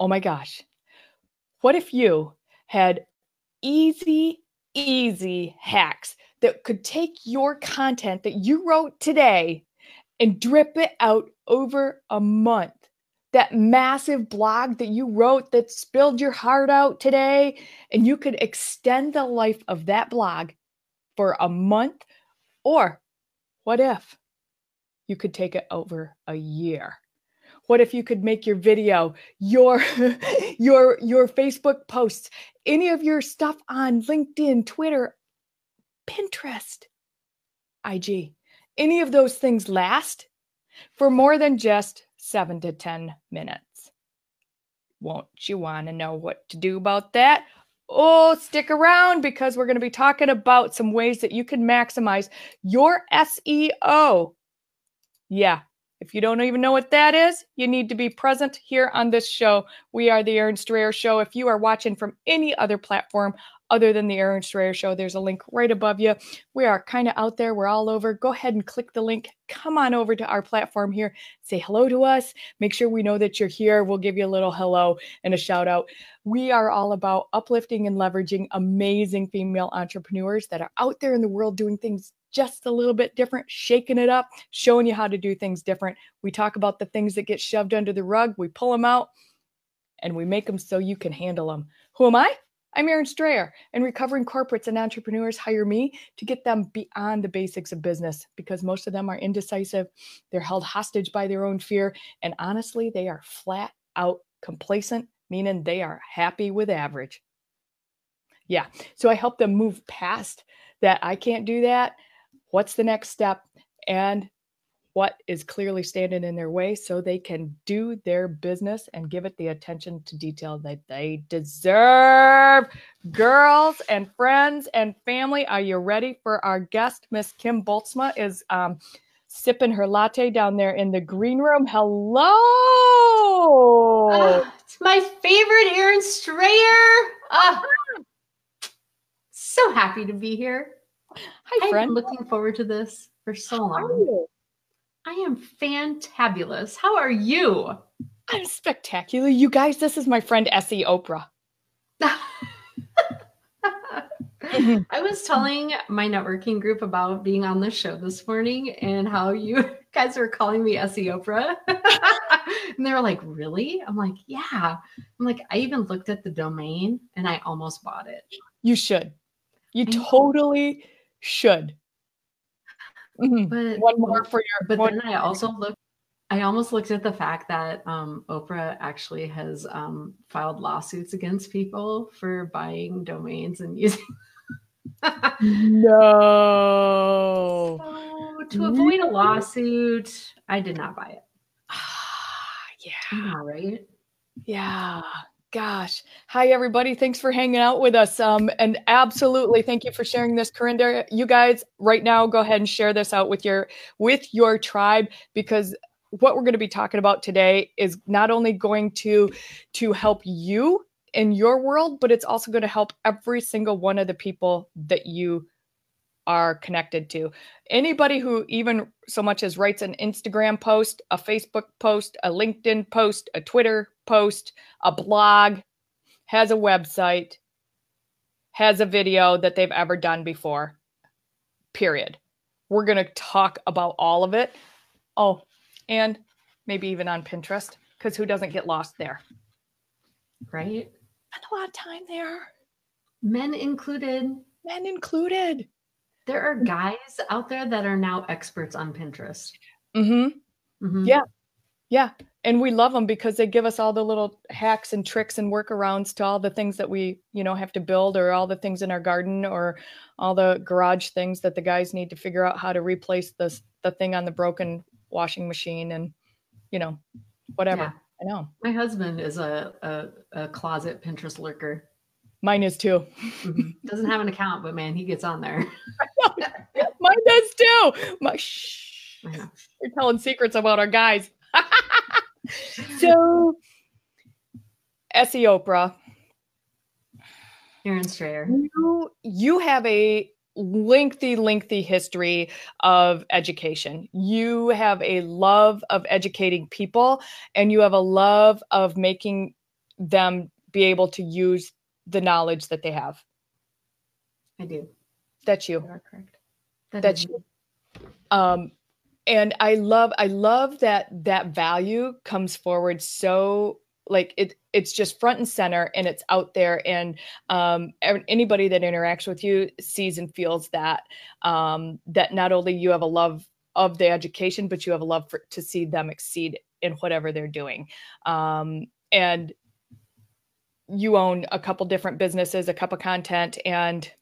oh my gosh, what if you had easy, easy hacks that could take your content that you wrote today and drip it out over a month? That massive blog that you wrote that spilled your heart out today, and you could extend the life of that blog for a month. Or what if you could take it over a year? What if you could make your video, your your your Facebook posts, any of your stuff on LinkedIn, Twitter, Pinterest, IG, any of those things last for more than just 7 to 10 minutes? Won't you want to know what to do about that? Oh, stick around because we're going to be talking about some ways that you can maximize your SEO. Yeah, if you don't even know what that is, you need to be present here on this show. We are the Erin Strayer Show. If you are watching from any other platform other than the Erin Strayer Show, there's a link right above you. We are kind of out there. We're all over. Go ahead and click the link. Come on over to our platform here. Say hello to us. Make sure we know that you're here. We'll give you a little hello and a shout out. We are all about uplifting and leveraging amazing female entrepreneurs that are out there in the world doing things just a little bit different, shaking it up, showing you how to do things different. We talk about the things that get shoved under the rug, we pull them out, and we make them so you can handle them. Who am I? I'm Erin Strayer, and recovering corporates and entrepreneurs hire me to get them beyond the basics of business because most of them are indecisive. They're held hostage by their own fear, and honestly, they are flat out complacent, meaning they are happy with average. Yeah, so I help them move past that I can't do that what's the next step and what is clearly standing in their way so they can do their business and give it the attention to detail that they deserve. Girls and friends and family, are you ready for our guest? Miss Kim Bultsma is um, sipping her latte down there in the green room. Hello. Uh, it's my favorite Erin Strayer. Uh, so happy to be here. Hi, friend. I'm looking forward to this for so long. I am fantabulous. How are you? I'm spectacular. You guys, this is my friend Essie Oprah. I was telling my networking group about being on the show this morning and how you guys were calling me SEOprah. and they were like, Really? I'm like, Yeah. I'm like, I even looked at the domain and I almost bought it. You should. You totally should. Mm-hmm. But one more for your. But then I also looked. I almost looked at the fact that um, Oprah actually has um, filed lawsuits against people for buying domains and using. no. So to avoid a lawsuit, I did not buy it. Ah, yeah. Know, right? Yeah gosh. Hi, everybody. Thanks for hanging out with us. Um, and absolutely, thank you for sharing this, Corinda. You guys, right now, go ahead and share this out with your with your tribe because what we're going to be talking about today is not only going to to help you in your world, but it's also going to help every single one of the people that you are connected to. Anybody who even so much as writes an Instagram post, a Facebook post, a LinkedIn post, a Twitter post, a blog, has a website, has a video that they've ever done before. Period. We're going to talk about all of it. Oh, and maybe even on Pinterest, because who doesn't get lost there? Right? Spend a lot of time there. Men included. Men included. There are guys out there that are now experts on Pinterest. Mm-hmm. mm-hmm. Yeah. Yeah. And we love them because they give us all the little hacks and tricks and workarounds to all the things that we, you know, have to build or all the things in our garden or all the garage things that the guys need to figure out how to replace the, the thing on the broken washing machine and, you know, whatever. Yeah. I know. My husband is a, a, a closet Pinterest lurker. Mine is too. Mm-hmm. Doesn't have an account, but man, he gets on there. Mine does too. My shh. you're telling secrets about our guys. so, SEOprah. Erin Strayer. You, you have a lengthy, lengthy history of education. You have a love of educating people, and you have a love of making them be able to use the knowledge that they have. I do. That's you. You That you. Um, and I love, I love that that value comes forward so like it it's just front and center and it's out there and um, anybody that interacts with you sees and feels that um, that not only you have a love of the education but you have a love for to see them exceed in whatever they're doing um, and you own a couple different businesses a cup of content and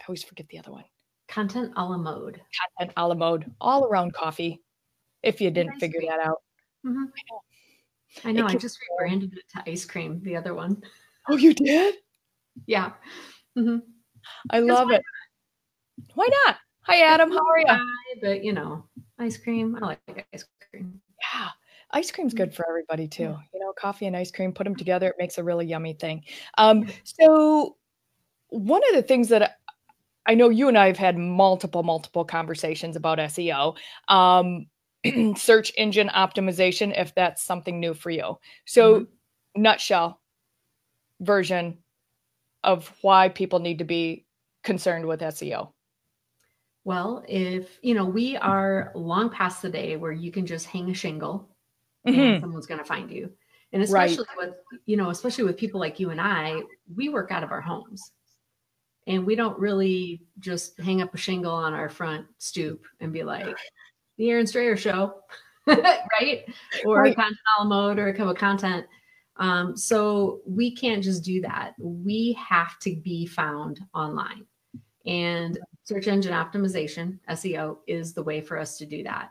i always forget the other one content a la mode. content a la mode all around coffee if you didn't figure cream. that out Mhm. I know. I can- just rebranded it to ice cream. The other one. oh you did Yeah. Mhm. i love why it why not hi adam how are you But you know, ice cream. I like ice cream. Yeah, ice cream's good for everybody too. You know, coffee and ice cream, put them together, it makes a really yummy thing. Um, so one of the things that I- know you and I have had multiple, multiple conversations about SEO, um, search engine optimization, if that's something new for you. So, nutshell version of why people need to be concerned with SEO. Well, if you know, we are long past the day where you can just hang a shingle Mhm. and someone's going to find you. And Right. especially with, you know, especially with people like you and I, we work out of our homes. And we don't really just hang up a shingle on our front stoop and be like, the Erin Strayer show, right? Or Right. a content a mode or a cup of content. Um, so we can't just do that. We have to be found online. And search engine optimization, SEO, is the way for us to do that.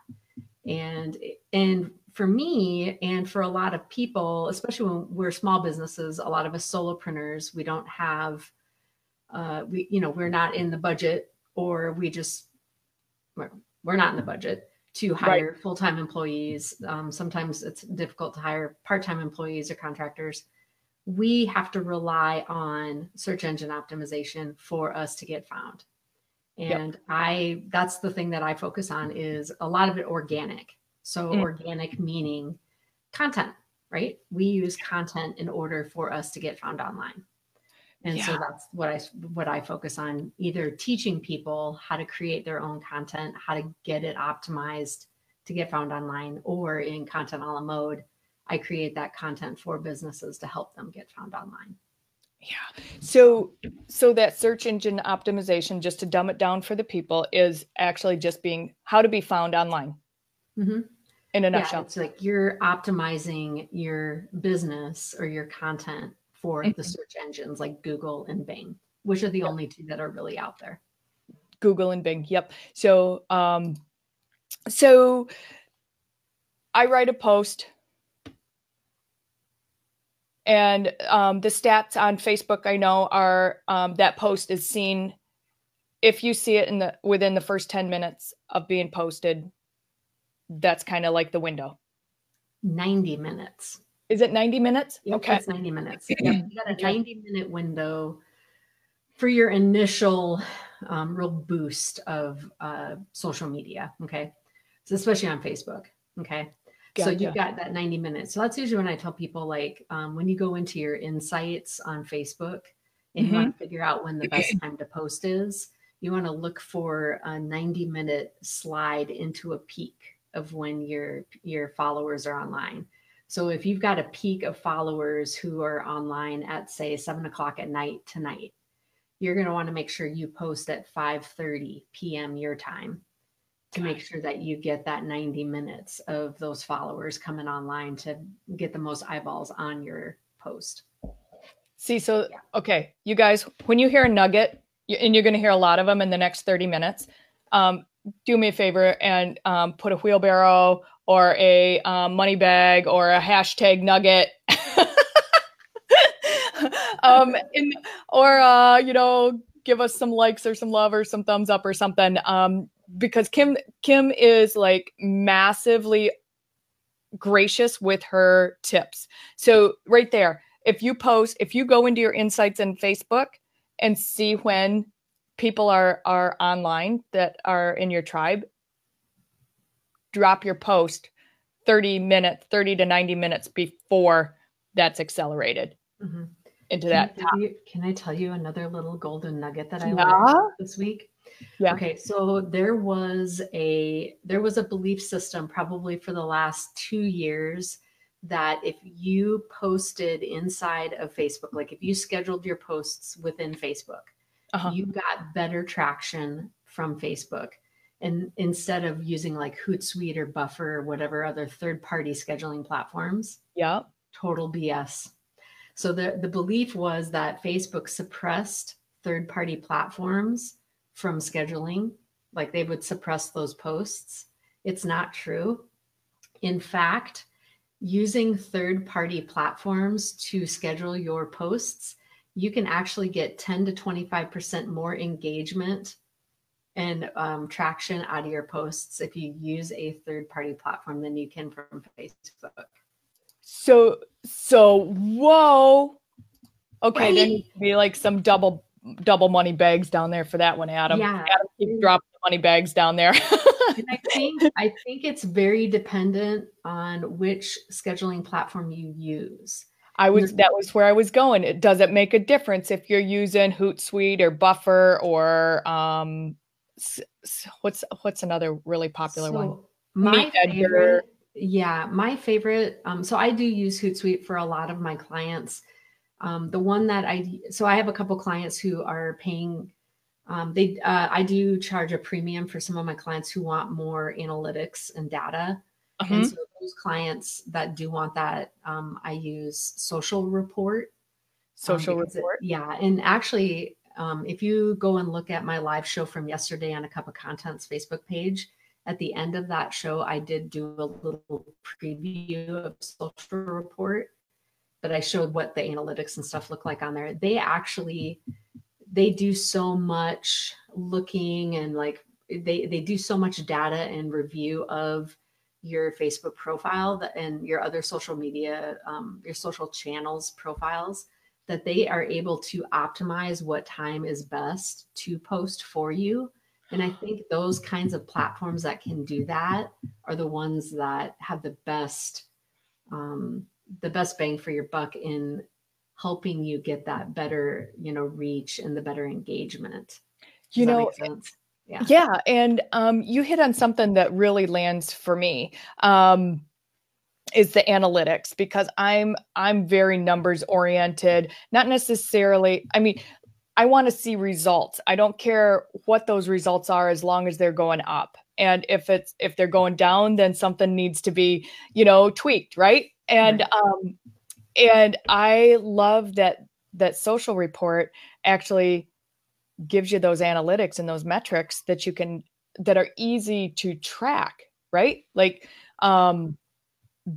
And and for me and for a lot of people, especially when we're small businesses, a lot of us solopreneurs, we don't have uh we you know, we're not in the budget or we just we're, we're not in the budget to hire full-time employees. Um, sometimes it's difficult to hire part-time employees or contractors. We have to rely on search engine optimization for us to get found. Yep. And I that's the thing that I focus on is a lot of it organic. So Mm. organic meaning content, right? We use content in order for us to get found online. And so that's what I what I focus on either teaching people how to create their own content, how to get it optimized to get found online or in content a la mode, I create that content for businesses to help them get found online. Yeah. So so that search engine optimization, just to dumb it down for the people, is actually just being how to be found online Mhm. in a Yeah, nutshell. it's like you're optimizing your business or your content for the Mhm. search engines like Google and Bing, which are the only two that are really out there. Google and Bing. Yep. So um so I write a post and um the stats on Facebook I know are um that post is seen if you see it in the within the first 10 minutes of being posted that's kind of like the window. 90 minutes. Is it 90 minutes? Yep, okay. It's 90 minutes. Yep, You got a Okay. 90 minute window for your initial um, real boost of uh, social media. Okay. So, especially on Facebook. Okay. So, you've got that 90 minutes. So, that's usually when I tell people like um, when you go into your insights on Facebook and you want to figure out when the best time to post is, you want to look for a 90 minute slide into a peak of when your your followers are online. So if you've got a peak of followers who are online at say seven o'clock at night tonight, you're going to want to make sure you post at 5:30 p.m. your time to make sure that you get that 90 minutes of those followers coming online to get the most eyeballs on your post. See, so Yeah. okay, you guys, when you hear a nugget, and you're going to hear a lot of them in the next 30 minutes, um, do me a favor and um, put a wheelbarrow or a um, money bag or a hashtag nugget. um, in, or, uh, you know, give us some likes or some love or some thumbs up or something. Um, because Kim, Kim is like massively gracious with her tips. So right there, if you post, if you go into your insights in Facebook and see when people are are online that are in your tribe, drop your post 30 minutes, 30 to 90 minutes before that's accelerated. mm-hmm. into that. Can I, you, can I, tell you another little golden nugget that I yeah. learned this week? Yeah. Okay, so there was a there was a belief system probably for the last two years that if you posted inside of Facebook, like if you scheduled your posts within Facebook, uh-huh. you got better traction from Facebook. And instead of using like Hootsuite or Buffer or whatever other third party scheduling platforms, yeah, total BS. So the, the belief was that Facebook suppressed third party platforms from scheduling, like they would suppress those posts. It's not true. In fact, using third party platforms to schedule your posts, you can actually get 10 to 25% more engagement and um, traction out of your posts if you use a third party platform than you can from Facebook. So, so, whoa. Okay, right? there needs to be like some double double money bags down there for that one, Adam. Yeah. Adam keep dropping money bags down there. and I think I think it's very dependent on which scheduling platform you use. I was that was where I was going. It does it make a difference if you're using Hootsuite or Buffer or um what's what's another really popular so one? My favorite, yeah, my favorite. Um, so I do use Hootsuite for a lot of my clients. Um, the one that I so I have a couple clients who are paying. Um, they uh, I do charge a premium for some of my clients who want more analytics and data. Uh-huh. And so those clients that do want that, um, I use Social Report. Social Report. It, yeah, and actually, um, if you go and look at my live show from yesterday on a cup of contents Facebook page, at the end of that show, I did do a little preview of Social Report but I showed what the analytics and stuff look like on there. They actually they do so much looking and like they they do so much data and review of your Facebook profile and your other social media, um, your social channels profiles that they are able to optimize what time is best to post for you. And I think those kinds of platforms that can do that are the ones that have the best um, the best bang for your buck in helping you get that better, you know, reach and the better engagement. Does you know, yeah. Yeah. And um, you hit on something that really lands for me. Um, is the analytics because I'm I'm very numbers oriented, not necessarily. I mean, I want to see results. I don't care what those results are as long as they're going up. And if it's if they're going down, then something needs to be, you know, tweaked, right? and um and i love that that social report actually gives you those analytics and those metrics that you can that are easy to track right? Like um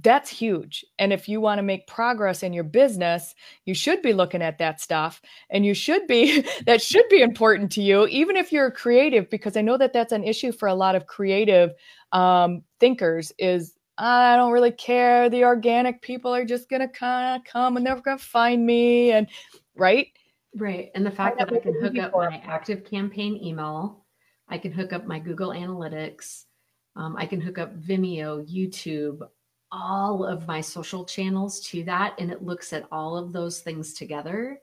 that's huge. And if you want to make progress in your business you should be looking at that stuff and you should be that should be important to you even if you're creative because i know that that's an issue for a lot of creative um, thinkers is I don't really care. The organic people are just gonna kind of come and they're gonna find me, and right, right. And the fact that I can hook up my active campaign email, I can hook up my Google Analytics, um, I can hook up Vimeo, YouTube, all of my social channels to that, and it looks at all of those things together.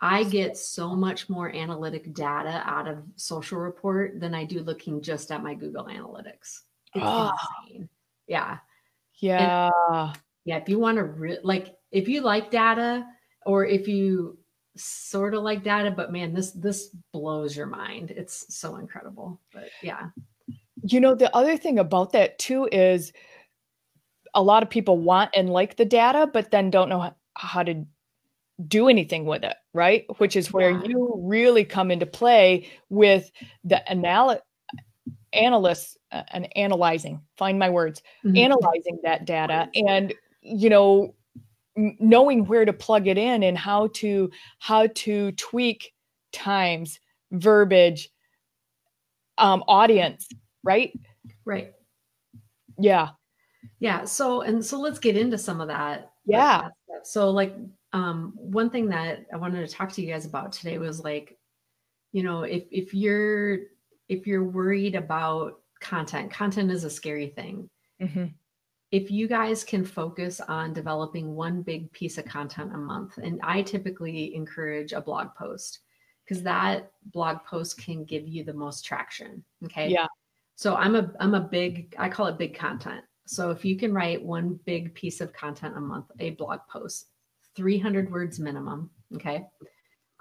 I get so much more analytic data out of social report than I do looking just at my Google Analytics. It's oh. insane. Yeah. Yeah. And, yeah. If you want to, re- like, if you like data or if you sort of like data, but man, this, this blows your mind. It's so incredible. But yeah. You know, the other thing about that too is a lot of people want and like the data, but then don't know how to do anything with it, right? Which is where yeah. you really come into play with the anal- analysts uh, and analyzing find my words mm-hmm. analyzing that data and you know knowing where to plug it in and how to how to tweak times verbiage um audience right? Right. Yeah. Yeah so and so let's get into some of that. Yeah. So like um one thing that i wanted to talk to you guys about today was like you know if if you're if you're worried about content, content is a scary thing. Mm-hmm. If you guys can focus on developing one big piece of content a month, and I typically encourage a blog post because that blog post can give you the most traction. Okay. Yeah. So I'm a I'm a big I call it big content. So if you can write one big piece of content a month, a blog post, 300 words minimum, okay?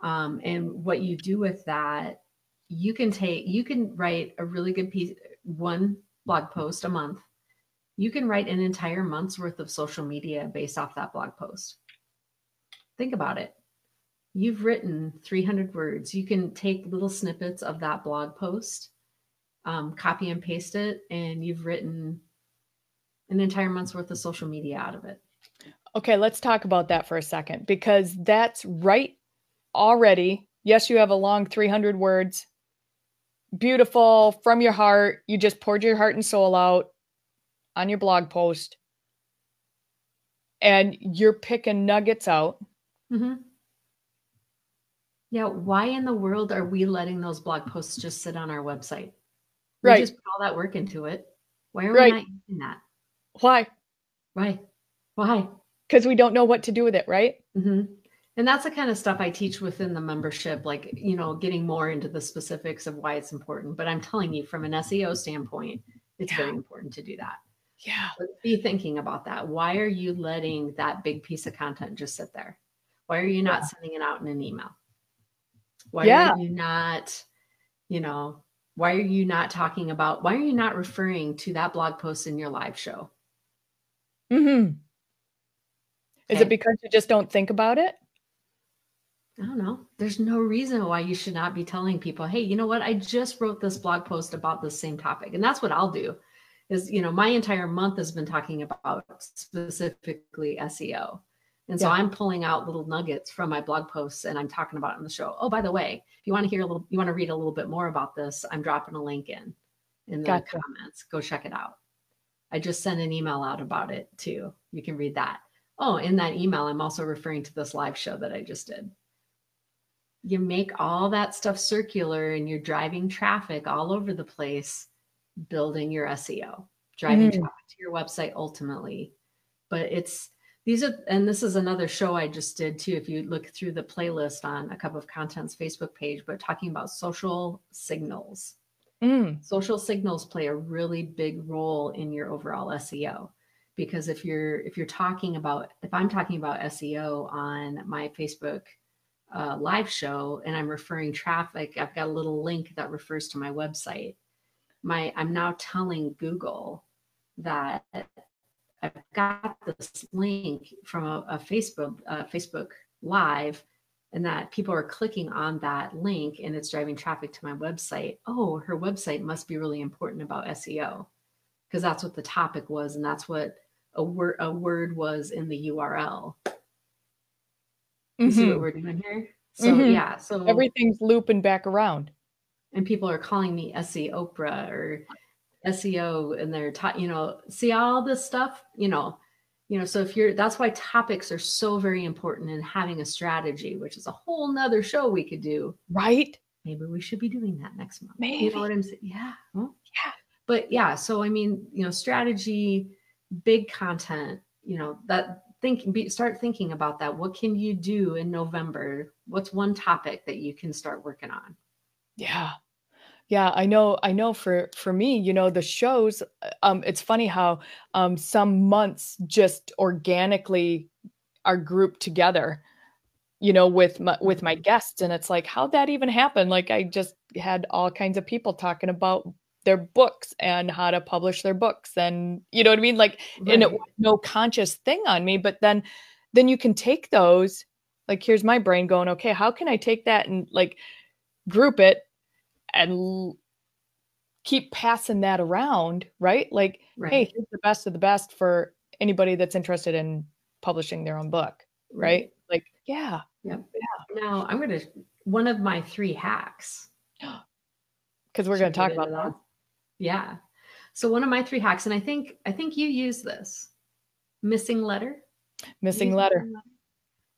Um, and what you do with that, you can take you can write a really good piece one blog post a month. You can write an entire month's worth of social media based off that blog post. Think about it. You've written 300 words. You can take little snippets of that blog post, um, copy and paste it, and you've written an entire month's worth of social media out of it. Okay, let's talk about that for a second because that's right already. Yes, you have a long 300 words, beautiful from your heart. You just poured your heart and soul out on your blog post, and you're picking nuggets out. Mm-hmm. Yeah, why in the world are we letting those blog posts just sit on our website? We right. just put all that work into it. Why are right. we not using that? Why? Why? Why? Because we don't know what to do with it, right? Mm-hmm. And that's the kind of stuff I teach within the membership, like, you know, getting more into the specifics of why it's important. But I'm telling you, from an SEO standpoint, it's yeah. very important to do that. Yeah. But be thinking about that. Why are you letting that big piece of content just sit there? Why are you not yeah. sending it out in an email? Why yeah. are you not, you know, why are you not talking about, why are you not referring to that blog post in your live show? Mm-hmm. Is okay. it because you just don't think about it? I don't know. There's no reason why you should not be telling people, hey, you know what? I just wrote this blog post about the same topic. And that's what I'll do. Is, you know, my entire month has been talking about specifically SEO. And so yeah. I'm pulling out little nuggets from my blog posts and I'm talking about it on the show. Oh, by the way, if you want to hear a little, you want to read a little bit more about this, I'm dropping a link in in the gotcha. comments. Go check it out. I just sent an email out about it too. You can read that. Oh, in that email, I'm also referring to this live show that I just did. You make all that stuff circular and you're driving traffic all over the place, building your SEO, driving mm. traffic to your website ultimately. But it's these are, and this is another show I just did too. If you look through the playlist on a cup of contents Facebook page, but talking about social signals Mm. Social signals play a really big role in your overall SEO because if you're if you're talking about if I'm talking about SEO on my Facebook uh, live show and I'm referring traffic, I've got a little link that refers to my website. My I'm now telling Google that I've got this link from a, a Facebook uh, Facebook Live and that people are clicking on that link and it's driving traffic to my website. Oh, her website must be really important about SEO because that's what the topic was and that's what a word a word was in the URL. You mm-hmm. see what mm-hmm. we're doing here? So mm-hmm. yeah, so everything's looping back around. And people are calling me SEO Oprah or SEO and they're ta- you know, see all this stuff, you know, you know so if you're that's why topics are so very important in having a strategy which is a whole nother show we could do. Right? Maybe we should be doing that next month. Maybe you know what i'm saying yeah well, yeah. but yeah so i mean you know strategy big content you know that think be, start thinking about that. What can you do in november? What's one topic that you can start working on yeah yeah, I know. I know. For for me, you know, the shows. Uh, um, it's funny how um, some months just organically are grouped together. You know, with my, with my guests, and it's like, how'd that even happen? Like, I just had all kinds of people talking about their books and how to publish their books, and you know what I mean. Like, right. and it was no conscious thing on me, but then then you can take those. Like, here's my brain going, okay, how can I take that and like group it and keep passing that around, right? Like, right. hey, here's the best of the best for anybody that's interested in publishing their own book, right? right? Like, yeah. Yeah. yeah. Now I'm going to, one of my three hacks. Because we're going to talk about that. Yeah. So one of my three hacks, and I think, I think you use this missing letter. Missing letter. letter.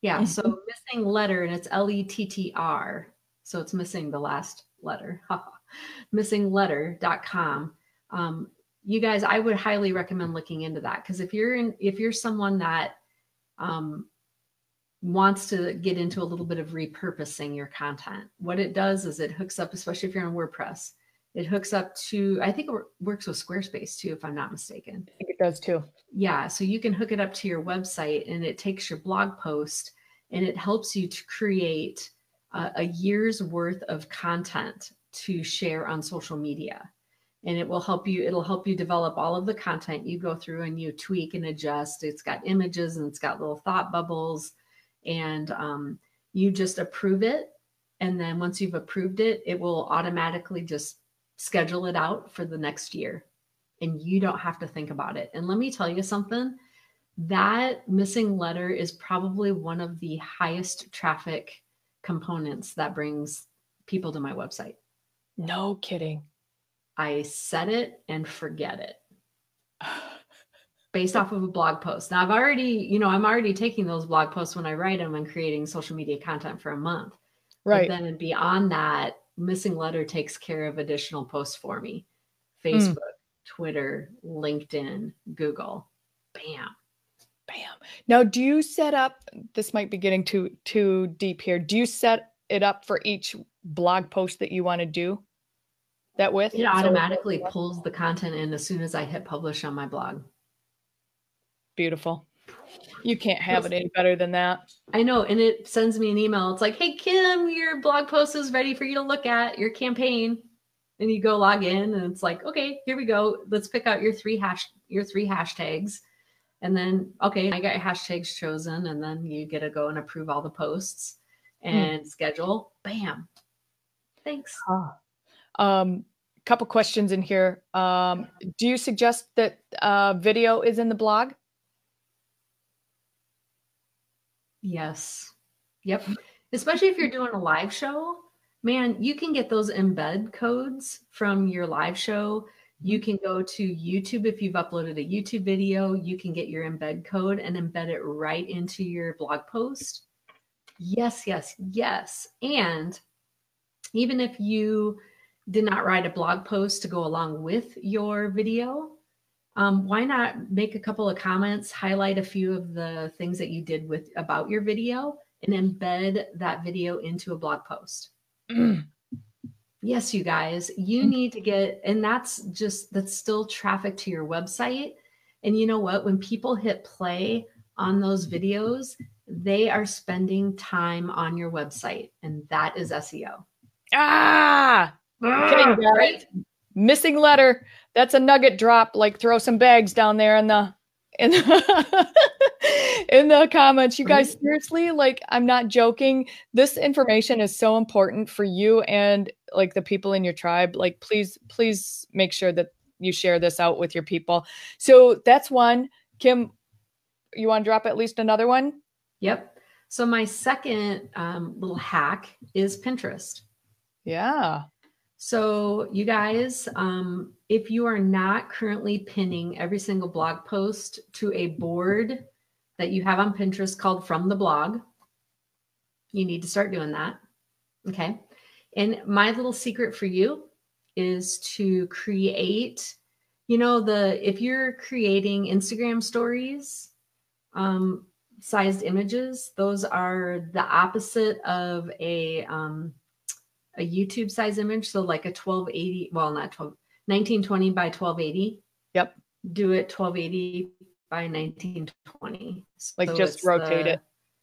Yeah. So missing letter, and it's L E T T R. So it's missing the last letter, missinglettr.com. Um, you guys, I would highly recommend looking into that because if you're in, if you're someone that um, wants to get into a little bit of repurposing your content, what it does is it hooks up, especially if you're on WordPress, it hooks up to, I think it works with Squarespace too, if I'm not mistaken. I think it does too. Yeah. So you can hook it up to your website and it takes your blog post and it helps you to create a, a year's worth of content to share on social media. And it will help you it'll help you develop all of the content you go through and you tweak and adjust. It's got images and it's got little thought bubbles. And um, you just approve it. And then once you've approved it it will automatically just schedule it out for the next year. And you don't have to think about it. And let me tell you something. That missing letter is probably one of the highest traffic components that brings people to my website no kidding I set it and forget it based off of a blog post. Now I've already, you know, I'm already taking those blog posts when I write them and creating social media content for a month. Right. But then beyond that, missing letter takes care of additional posts for me. Facebook, mm. Twitter, LinkedIn, Google. Bam. Bam. Now, do you set up this might be getting too too deep here. Do you set it up for each blog post that you want to do? that with? It automatically so, pulls the content in as soon as I hit publish on my blog. Beautiful. You can't have it any better than that. I know. And it sends me an email. It's like, hey, Kim, your blog post is ready for you to look at your campaign. And you go log in and it's like, okay, here we go. Let's pick out your three hash your three hashtags. And then, okay, I got your hashtags chosen. And then you get to go and approve all the posts hmm. and hmm. schedule. Bam. Thanks. Huh. Um, couple questions in here. Um, do you suggest that uh, video is in the blog? Yes. Yep. Especially if you're doing a live show, man, you can get those embed codes from your live show. You can go to YouTube if you've uploaded a YouTube video. You can get your embed code and embed it right into your blog post. Yes, yes, yes. And even if you did not write a blog post to go along with your video, um, why not make a couple of comments, highlight a few of the things that you did with about your video, and embed that video into a blog post? Mm. Yes, you guys, you mm. need to get, and that's just that's still traffic to your website. And you know what? When people hit play on those videos, they are spending time on your website, and that is SEO. Ah, Okay, ah, right? Missing letter. That's a nugget drop. Like throw some bags down there in the in the, in the comments. You guys seriously, like I'm not joking. This information is so important for you and like the people in your tribe. Like please, please make sure that you share this out with your people. So that's one. Kim, you want to drop at least another one? Yep. So my second um, little hack is Pinterest. Yeah. So, you guys, um, if you are not currently pinning every single blog post to a board that you have on Pinterest called From the Blog, you need to start doing that. Okay. And my little secret for you is to create, you know, the if you're creating Instagram stories, um, sized images, those are the opposite of a um, a YouTube size image. So like a 1280, well, not 12, 1920 by 1280. Yep. Do it 1280 by 1920. Like so just rotate the, it.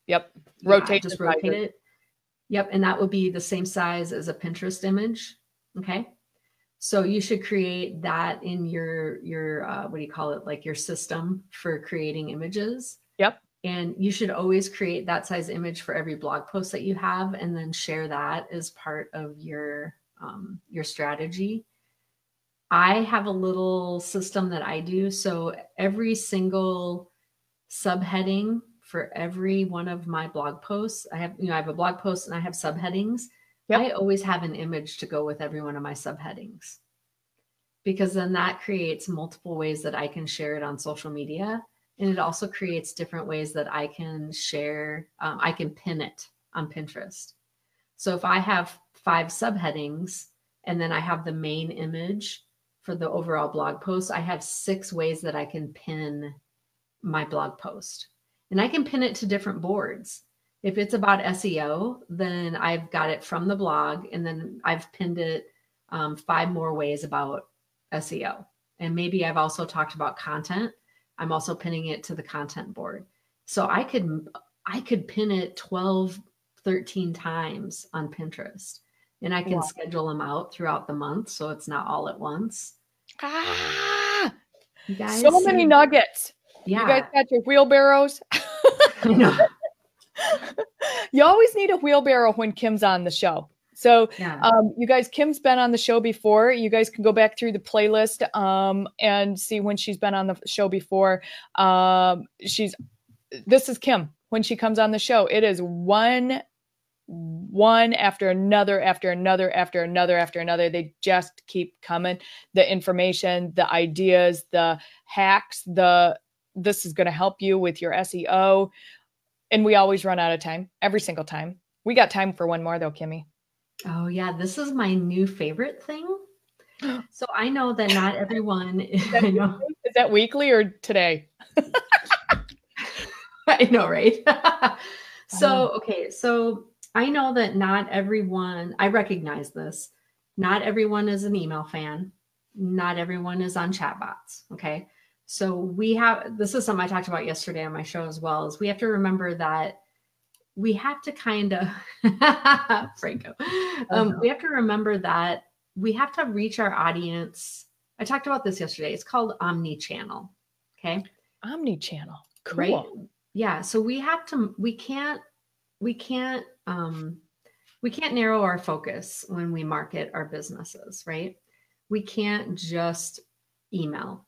Yep. Rotate. Yeah, just rotate it. Yep. And that would be the same size as a Pinterest image. Okay. So you should create that in your, your, uh, what do you call it? Like your system for creating images. Yep. And you should always create that size image for every blog post that you have and then share that as part of your um, your strategy. I have a little system that I do. So every single subheading for every one of my blog posts, I have, you know, I have a blog post and I have subheadings. Yep. I always have an image to go with every one of my subheadings because then that creates multiple ways that I can share it on social media and it also creates different ways that I can share, um, I can pin it on Pinterest. So if I have five subheadings and then I have the main image for the overall blog post, I have six ways that I can pin my blog post. And I can pin it to different boards. If it's about SEO, then I've got it from the blog and then I've pinned it um, five more ways about SEO. And maybe I've also talked about content. I'm also pinning it to the content board. So I could I could pin it 12, 13 times on Pinterest. And I can wow. schedule them out throughout the month so it's not all at once. Ah, guys, so many nuggets. Yeah. You guys got your wheelbarrows. I know. you always need a wheelbarrow when Kim's on the show. So, yeah. um, you guys, Kim's been on the show before. You guys can go back through the playlist um, and see when she's been on the show before. Um, she's this is Kim when she comes on the show. It is one one after another after another after another after another. They just keep coming. The information the ideas the hacks the this is going to help you with your seo and we always run out of time every single time. We got time for one more though kimmy. Oh yeah this is my new favorite thing. So i know that not everyone is that, is that weekly or today? I know right? So uh-huh. okay so I know that not everyone, I recognize this. Not everyone is an email fan. Not everyone is on chatbots. Okay. So we have, this is something I talked about yesterday on my show as well, is we have to remember that we have to kind of, Franco, um, we have to remember that we have to reach our audience. I talked about this yesterday. It's called omni channel. Okay. Omni channel. Cool. Right. Yeah. So we have to, we can't, we can't um, we can't narrow our focus when we market our businesses, right? We can't just email.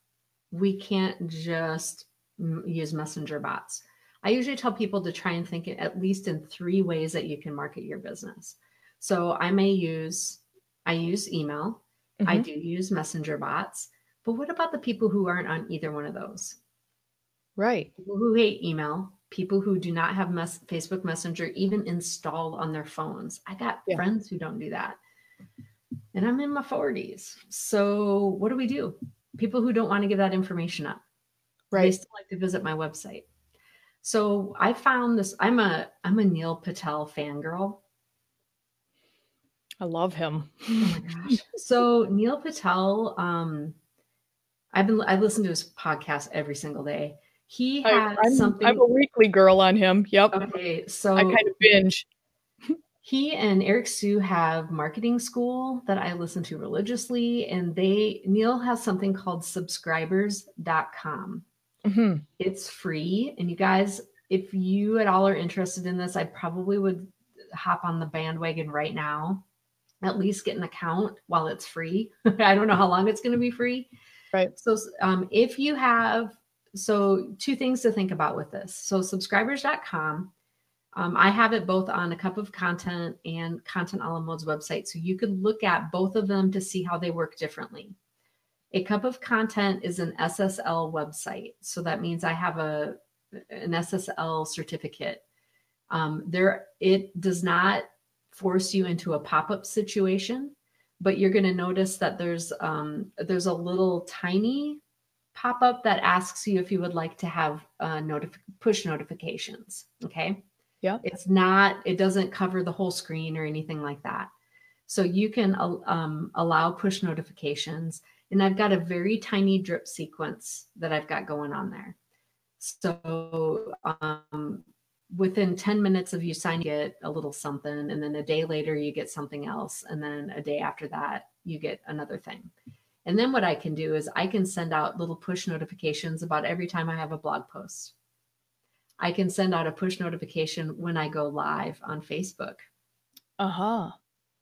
We can't just use messenger bots. I usually tell people to try and think at least in three ways that you can market your business. So I may use I use email, mm-hmm. I do use messenger bots, but what about the people who aren't on either one of those? Right. People who hate email, people who do not have mes- Facebook Messenger even installed on their phones. I got yeah. friends who don't do that. And I'm in my 40s. So what do we do? People who don't want to give that information up. Right. They still like to visit my website. So I found this. I'm a I'm a Neil Patel fangirl. I love him. oh my gosh. So Neil Patel, um, I've been I listen to his podcast every single day he has I, am something. I'm a weekly girl on him. Yep. Okay, so I kind of binge. he and Eric Siu have marketing school that I listen to religiously, and they Neil has something called subscribers.com. Mm-hmm. It's free, and you guys, if you at all are interested in this, I probably would hop on the bandwagon right now. At least get an account while it's free. I don't know how long it's going to be free. Right. So, um, if you have so two things to think about with this. So subscribers.com, um, I have it both on a cup of content and content a la mode's website. So you could look at both of them to see how they work differently. A cup of content is an SSL website. So that means I have a an SSL certificate. Um, there, it does not force you into a pop-up situation, but you're going to notice that there's um, there's a little tiny pop up that asks you if you would like to have uh, notif- push notifications. Okay. Yeah. It's not, it doesn't cover the whole screen or anything like that. So you can um, allow push notifications. And I've got a very tiny drip sequence that I've got going on there. So um, within 10 minutes of you signing, you get a little something. And then a day later, you get something else. And then a day after that, you get another thing. And then what I can do is I can send out little push notifications about every time I have a blog post. I can send out a push notification when I go live on Facebook. Uh huh.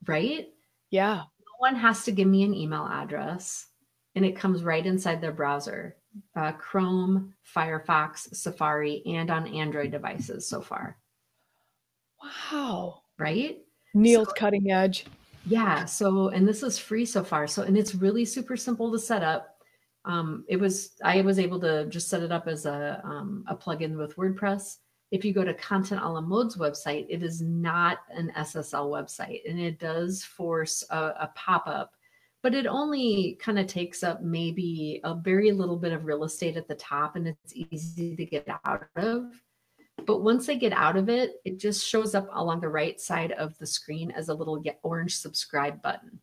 Right? Yeah. No one has to give me an email address and it comes right inside their browser uh, Chrome, Firefox, Safari, and on Android devices so far. Wow. Right? Neil's so, cutting edge. Yeah. So, and this is free so far. So, and it's really super simple to set up. Um, it was, I was able to just set it up as a, um, a plugin with WordPress. If you go to Content a la Mode's website, it is not an SSL website and it does force a, a pop up but it only kind of takes up maybe a very little bit of real estate at the top and it's easy to get out of. But once they get out of it, it just shows up along the right side of the screen as a little orange subscribe button.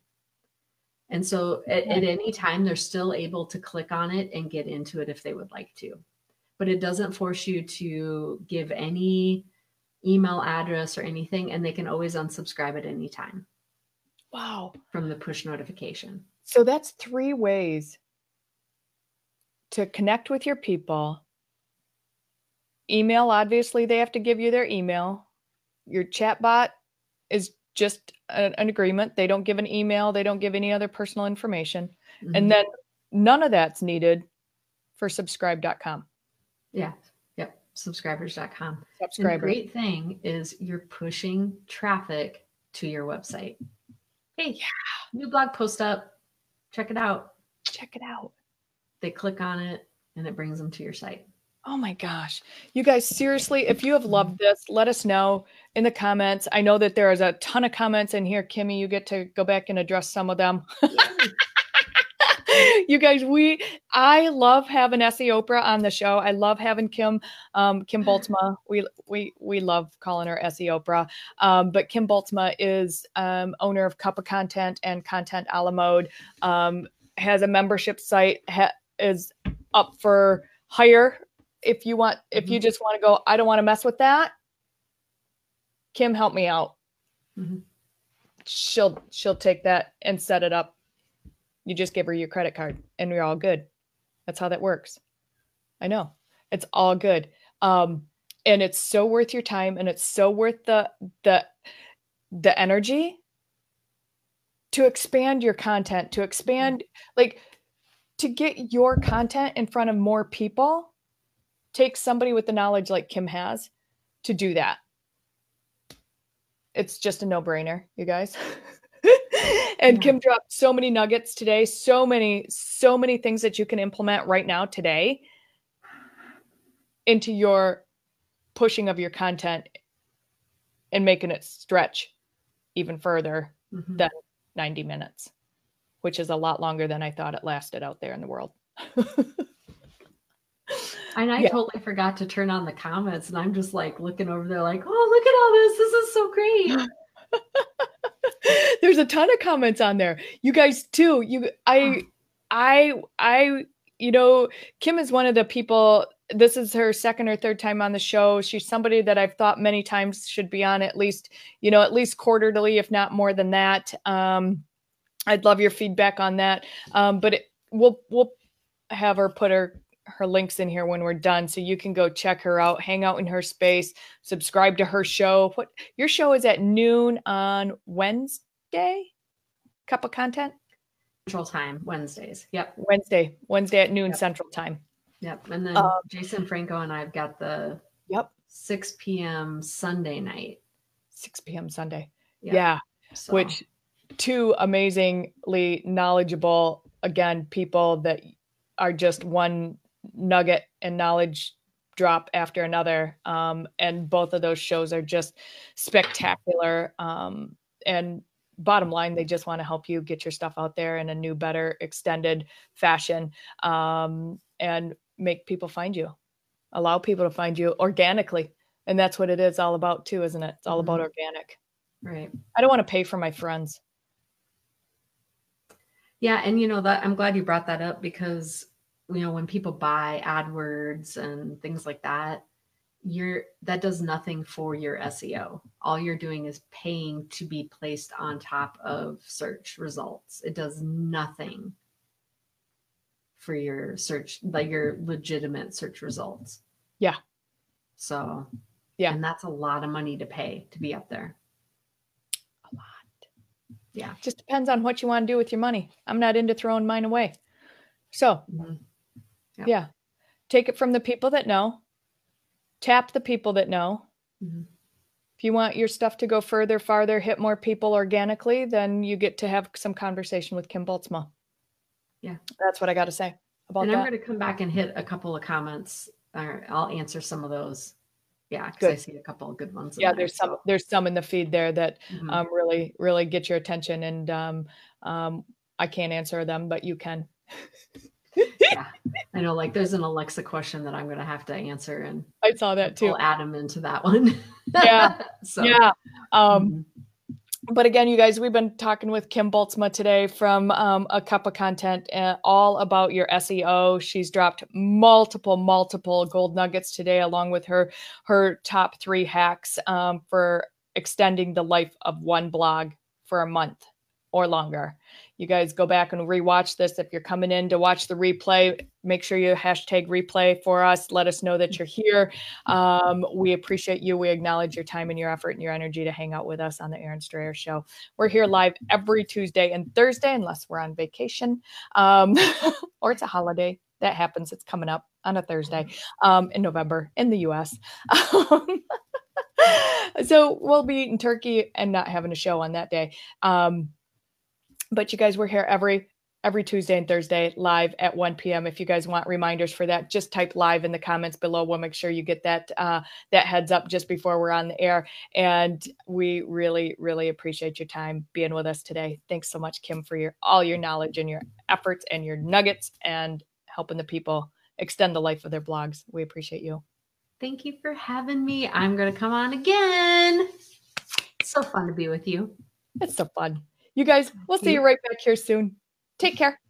And so at, at, any time, they're still able to click on it and get into it if they would like to. But it doesn't force you to give any email address or anything, and they can always unsubscribe at any time. Wow. From the push notification. So that's three ways to connect with your people. Email, obviously, they have to give you their email. Your chat bot is just an, an agreement. They don't give an email, they don't give any other personal information. Mm-hmm. And then none of that's needed for subscribe.com. Yeah. Yep. Subscribers.com. Subscriber. the great thing is you're pushing traffic to your website. Hey, yeah. new blog post up. Check it out. Check it out. They click on it and it brings them to your site. Oh my gosh. You guys, seriously, if you have loved this, let us know in the comments. I know that there is a ton of comments in here. Kimmy, you get to go back and address some of them. you guys, we I love having SEOprah on the show. I love having Kim, um, Kim Bultsma. We we we love calling her SE Oprah. Um, but Kim Bultsma is um, owner of Cup of Content and Content a la Mode. Um, has a membership site, ha- is up for hire if you want if mm-hmm. you just want to go i don't want to mess with that kim help me out. Mm-hmm. she'll she'll take that and set it up. You just give her your credit card and you're all good. That's how that works. I know. It's all good. Um and it's so worth your time and it's so worth the the the energy to expand your content to expand like to get your content in front of more people takes somebody with the knowledge like Kim has to do that. It's just a no brainer, you guys. and yeah. Kim dropped so many nuggets today, so many, so many things that you can implement right now today into your pushing of your content and making it stretch even further mm-hmm. than 90 minutes, which is a lot longer than I thought it lasted out there in the world. And I yeah. totally forgot to turn on the comments, and I'm just like looking over there, like, oh, look at all this. This is so great. There's a ton of comments on there. You guys too. You, I, I, I, you know, Kim is one of the people. This is her second or third time on the show. She's somebody that I've thought many times should be on at least, you know, at least quarterly, if not more than that. Um, I'd love your feedback on that. Um, but it, we'll we'll have her put her her links in here when we're done so you can go check her out hang out in her space subscribe to her show. What your show is at noon on wednesday? Cup of content? Central time wednesdays. Yep. Wednesday. Wednesday at noon yep. central time. Yep and then um, jason franco and i've got the yep. 6 p.m sunday night. 6 p.m sunday. Yep. yeah so. which two amazingly knowledgeable again people that are just one nugget and knowledge drop after another. Um, and both of those shows are just spectacular. Um, and bottom line, they just want to help you get your stuff out there in a new, better, extended fashion um, and make people find you, allow people to find you organically. And that's what it is all about, too, isn't it? It's all mm-hmm. about organic. Right. I don't want to pay for my friends. Yeah, and you know that I'm glad you brought that up because you know when people buy adwords and things like that you're that does nothing for your seo all you're doing is paying to be placed on top of search results. It does nothing for your search like your legitimate search results. Yeah. So yeah. and that's a lot of money to pay to be up there. A lot. Yeah. Just depends on what you want to do with your money. I'm not into throwing mine away. So mm-hmm. Yep. Yeah. Take it from the people that know. Tap the people that know. Mm-hmm. If you want your stuff to go further, farther, hit more people organically, then you get to have some conversation with Kim Bultsma. Yeah. That's what I got to say about and that. I'm going to come back and hit a couple of comments. Or I'll answer some of those. Yeah, because I see a couple of good ones. Yeah, there, there's so. some there's some in the feed there that mm-hmm. um, really really get your attention and um, um, I can't answer them, but you can. yeah, I know. Like, there's an Alexa question that I'm going to have to answer, and I saw that too. We'll add them into that one. yeah. so yeah. Um, mm-hmm but again, you guys, we've been talking with Kim Bultsma today from um, a cup of content uh, all about your SEO. She's dropped multiple, multiple gold nuggets today, along with her her top three hacks um, for extending the life of one blog for a month or longer you guys go back and rewatch this. If you're coming in to watch the replay, make sure you hashtag replay for us. Let us know that you're here. Um, we appreciate you. We acknowledge your time and your effort and your energy to hang out with us on the Erin Strayer Show. We're here live every Tuesday and Thursday, unless we're on vacation um, or it's a holiday. That happens. It's coming up on a Thursday um, in November in the US. so we'll be eating turkey and not having a show on that day. Um, but you guys, we're here every every Tuesday and Thursday live at 1 p.m. If you guys want reminders for that, just type live in the comments below. We'll make sure you get that uh, that heads up just before we're on the air. And we really, really appreciate your time being with us today. Thanks so much, Kim, for your all your knowledge and your efforts and your nuggets and helping the people extend the life of their blogs. We appreciate you. Thank you for having me. I'm going to come on again. It's so fun to be with you. It's so fun. You guys, we'll see you right back here soon. Take care.